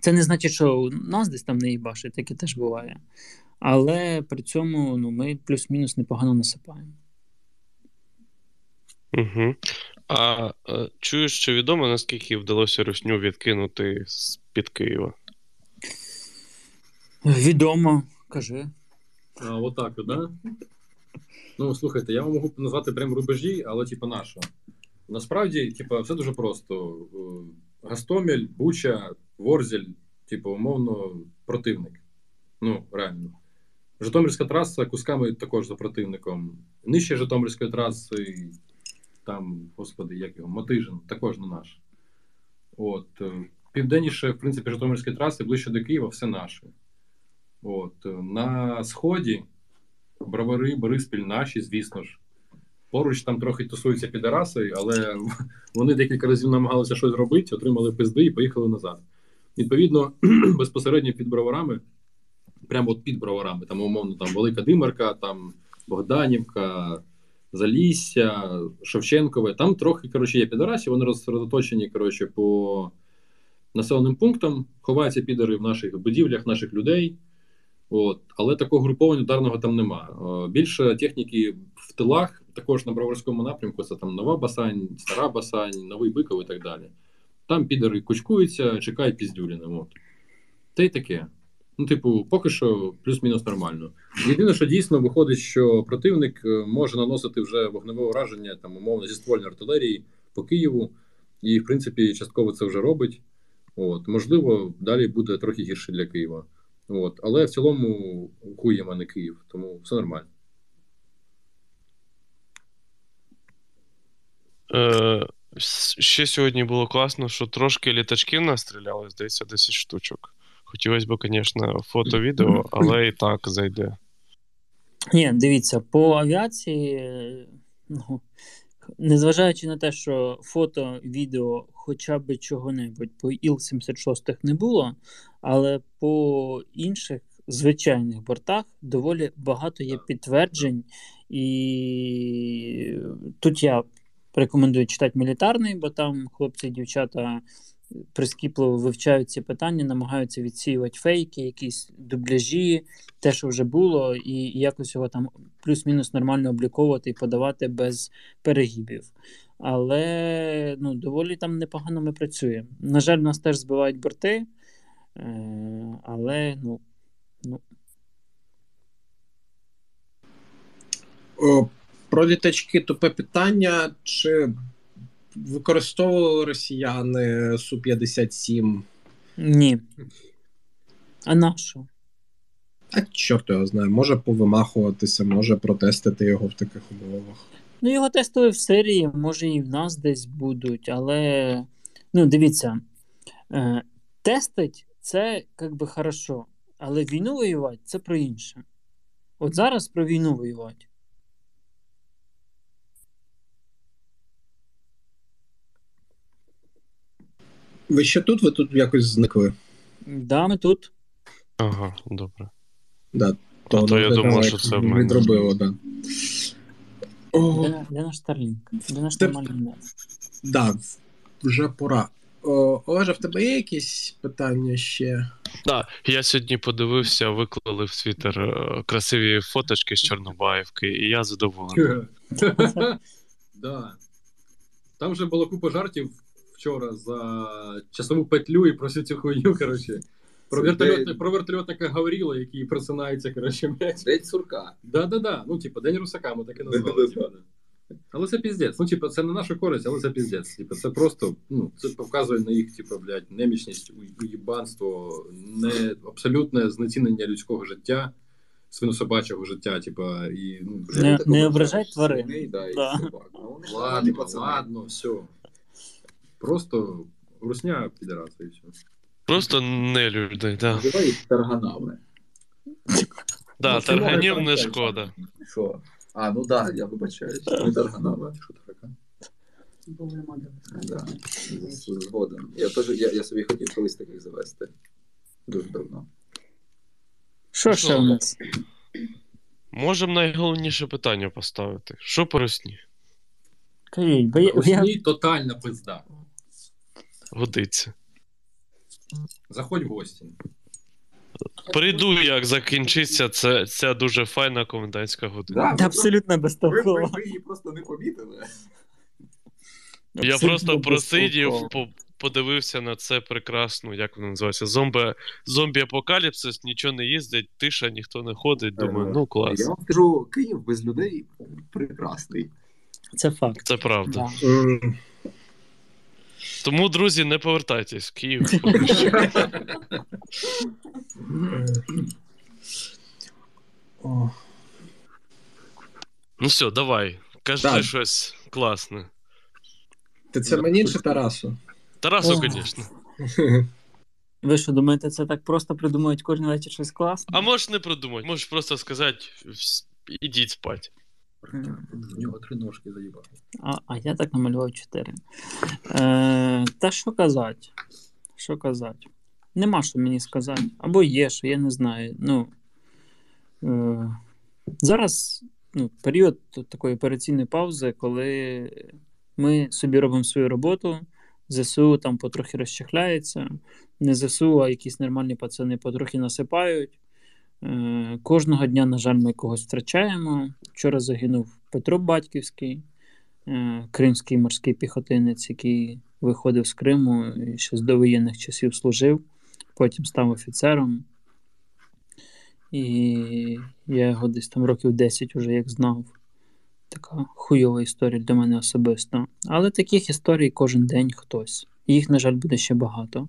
Це не значить, що нас десь там не їбашить, таке теж буває. Але при цьому ну, ми плюс-мінус непогано насипаємо. Угу. А е, чуєш, чи відомо, наскільки вдалося русню відкинути з-під Києва? Відомо, кажи. А, отак, от, да? Ну, слухайте, я вам можу назвати прям рубежі, але типа наша. Насправді, типа, все дуже просто. Е, Гастомель, Буча, Ворзель, типу, умовно, противник. Ну, реально. Житомирська траса кусками також за противником. Нижче Житомирської траси, там, господи, як його, Мотижин, також не наш. От. е, Південніше, в принципі, Житомирської траси, ближче до Києва, все наше. От. е, На сході Бровари, Бориспіль наші, звісно ж. Поруч там трохи тусуються підараси, але вони декілька разів намагалися щось робити, отримали пизди і поїхали назад. Відповідно, безпосередньо під броварами, прямо от під броварами, там умовно там Велика Димарка, там Богданівка, Залісся, Шевченкове. Там трохи коротше, є підарасі, вони розсередоточені коротше, по населеним пунктам, ховаються підари в наших будівлях, наших людей. От, але такого груповання ударного там нема. Е, Більше техніки в тилах, також на Броварському напрямку, це там Нова Басань, Стара Басань, Новий Биков і так далі. Там підари кучкуються, чекають піздюліни. От. Та й таке. Ну, типу, поки що плюс-мінус нормально. Єдине, що дійсно виходить, що противник е, може наносити вже вогневе ураження, там, умовно, зі ствольної артилерії по Києву, і, в принципі, частково це вже робить. От. Можливо, далі буде трохи гірше для Києва. От. Але в цілому хуєм, а не Київ, тому все нормально. Е, ще сьогодні було класно, що трошки літачків настріляли, здається, 10 штучок. Хотілося б, звісно, фото-відео, але і так зайде. Ні, дивіться, по авіації, ну, незважаючи на те, що фото, відео хоча б чого-небудь по Іл-76 не було, але по інших звичайних бортах доволі багато є підтверджень, і тут я рекомендую читати мілітарний, бо там хлопці і дівчата прискіпливо вивчають ці питання, намагаються відсіювати фейки, якісь дубляжі, те, що вже було, і, і якось його там плюс-мінус нормально обліковувати і подавати без перегибів. Але ну, доволі там непогано ми працюємо. На жаль, нас теж збивають борти, е, але ну, ну, про літачки тупе питання. Чи використовували росіяни Су-57? ні. А на що? А чорт його знає, може повимахуватися, може протестити його в таких умовах. Ну, його тестили в Сирії, може і в нас десь будуть, але ну, дивіться, е, тестить це як би хорошо, але війну воювати це про інше. От зараз про війну воювати. Ви ще тут, ви тут якось зникли. Да, ми тут. Ага, добре. Да, А то я думав, що це в мене. відробило, да. О, Де, де наш Starlink? Де наш нормальний да, вже пора. О, Олеже, в тебе є якісь питання ще? Так, я сьогодні подивився, виклали в Твіттер е, красиві фоточки з Чорнобаївки, і я задоволений. Да. Там вже було купа жартів вчора за часову петлю і про всю цю хуйню, коротше. Про, Це вертольот, день- про вертольотника Гавріла, який просинається, коротше, блядь. День сурка. Да-да-да. Ну, типу, День Русака, ми так і назвали. типу. Але це піздець. Ну, типу, це не наша користь, але це піздець. Типу, це просто, ну, це показує на їх, типу, блядь, немічність, уїбанство, не абсолютне знецінення людського життя, свинособачого життя, типу, і ну, Не- не ображай тварин. свиней, Да, і Да. собак. Ну, вони ж нормальні ладно, пацани. ладно, все. Просто русня підараса і все. Просто не люди, да. Називай їх тарганами. Да, Ну, тарганів не шкода. Що? А, ну да, я вибачаюсь. Не тарганами. Що? Були. Да. Згоден. Я теж я, я собі хотів колись таких завести. Дуже давно. Що ще у нас? Можемо найголовніше питання поставити. Що по русні? Бо я, я, Русні тотальна пизда. Годиться. Заходь в гості. Прийду, як закінчиться це, ця дуже файна комендантська година. Та абсолютно Ви, ви, безтолково. ви її просто не помітили. Я Абсолютно просто просидів, по- подивився на це прекрасну, як воно називається, зомбі, зомбі-апокаліпсис, нічого не їздить, тиша, ніхто не ходить. Думаю, ну клас. Я вам скажу, Київ без людей прекрасний. Це факт. Це правда. Да. М, Тому, друзі, не повертайтесь в Київ. Ну все, давай. Кажи Так. щось класне. Ти це мені чи Тарасу? Тарасу, звісно. Ви що думаєте, це так просто придумують кожен вечір щось класне? А можеш не придумати, можеш просто сказати, «Вс- ідіть спать. В нього три ножки заїбали. А, а я так намалював чотири. Е, та що казати? Що казати? Нема що мені сказати. Або є, що я не знаю. Ну, е, зараз ну, період такої операційної паузи, коли ми собі робимо свою роботу, ЗСУ там потрохи розчехляється, не ЗСУ, а якісь нормальні пацани потрохи насипають. Е, Кожного дня, на жаль, ми когось втрачаємо. Вчора загинув Петро Батьківський, е, кримський морський піхотинець, який виходив з Криму і ще з довоєнних часів служив, потім став офіцером. І я його десь там років 10 уже як знав. Така хуйова історія для мене особисто. Але таких історій кожен день хтось. Їх, на жаль, буде ще багато.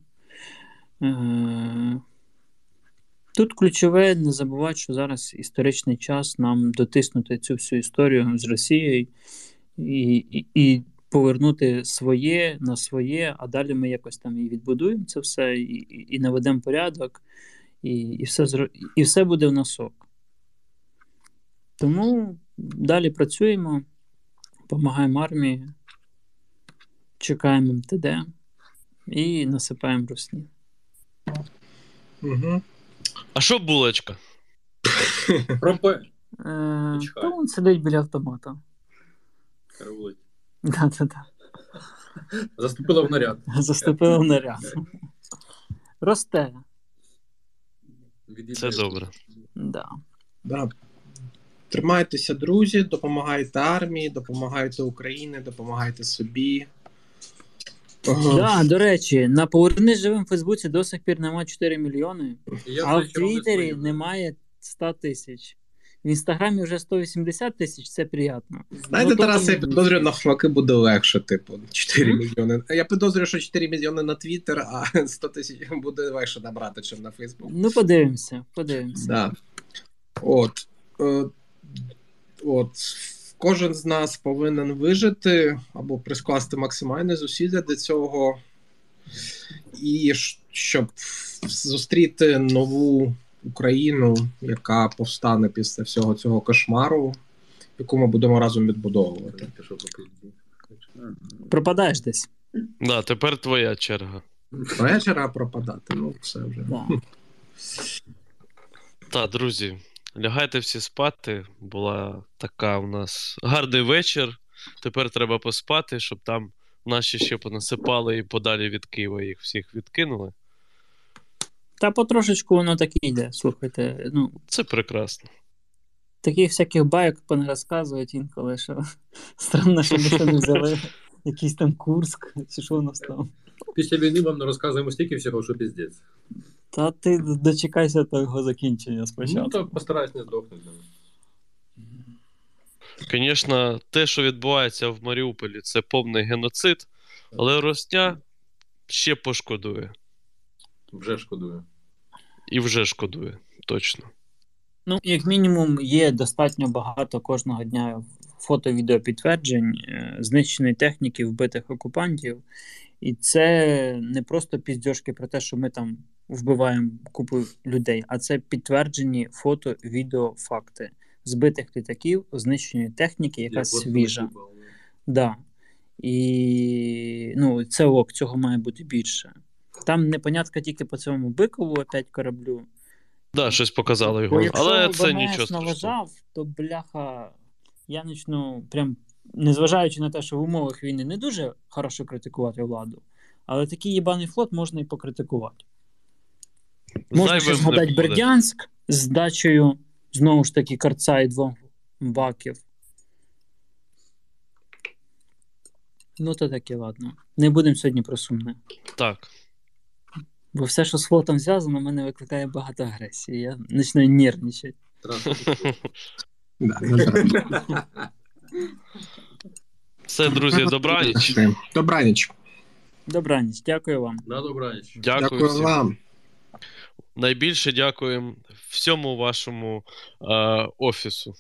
Тут ключове не забувати, що зараз історичний час нам дотиснути цю всю історію з Росією і, і, і повернути своє на своє, а далі ми якось там і відбудуємо це все, і, і, наведемо порядок, і, і, все, і все буде в носок. Тому далі працюємо, допомагаємо армії, чекаємо МТД і насипаємо русні. Угу. А що булочка? Пропе. Е, та він сидить біля автомата. Караулить. Да-да-да. Заступила в наряд. Заступила в наряд. Росте. Це добре. Да. Да. Тримайтеся, друзі, допомагайте армії, допомагайте Україні, допомагайте собі. Ага. Да, до речі, на поверни живим в Фейсбуці до сих пір немає 4 мільйони, я а в Твіттері немає 100 тисяч. В інстаграмі вже 180 тисяч, це приємно. Знаєте, Ну, Тарас, я підозрюю, навпаки буде легше, типу, 4 М? мільйони. Я підозрюю, що 4 мільйони на Твіттер, а 100 тисяч буде легше набрати, ніж на Фейсбук. Ну, подивимося, подивимося. Да. От, е, от, кожен з нас повинен вижити або прискласти максимальне зусилля для цього, і щоб зустріти нову Україну, яка повстане після всього цього кошмару, яку ми будемо разом відбудовувати. Пропадаєш десь. Да, тепер твоя черга. Вечора пропадати, ну все вже. Да. Так, друзі, лягайте всі спати. Була така у нас гарний вечір. Тепер треба поспати, щоб там наші ще понасипали і подалі від Києва їх всіх відкинули. Та потрошечку воно так і йде. Слухайте, ну, Це прекрасно. таких всяких байок понерозказують інколи, що странно, що ми ще не взяли якийсь там Курск, чи що у нас там. Після війни вам не розказуємо стільки всього, що піздець. Та ти дочекайся того закінчення спочатку. Ну, то постараюсь не здохнути. Звісно, те, що відбувається в Маріуполі, це повний геноцид, але Росня ще пошкодує. Вже шкодую. І вже шкодує, точно. Ну, як мінімум, є достатньо багато кожного дня фото-відео підтверджень е, знищеної техніки вбитих окупантів. І це не просто піздьошки про те, що ми там вбиваємо купу людей, а це підтверджені фото, відео, факти збитих літаків, знищеної техніки, яка Я свіжа. Да. І ну, це ок, цього має бути більше. Там непонятка тільки по цьому бикову опять кораблю. Да, щось показали Бо його. якщо Але це ВМС нічого налажав, то бляха, я почну прям, незважаючи на те, що в умовах війни не дуже хорошо критикувати владу, але такий єбаний флот можна і покритикувати. Можна ще згадати. Бердянськ з здачею знову ж таки карца і двох баків. Ну, то таке, ладно. Не будемо сьогодні про сумне. Так. Бо все, що з флотом зв'язано, мене викликає багато агресії. Я починаю нервничати. Все, друзі, добраніч. Добраніч. Добраніч, дякую вам. На добраніч. Дякую, Дякую всім. вам. Найбільше дякуємо всьому вашому е, офісу.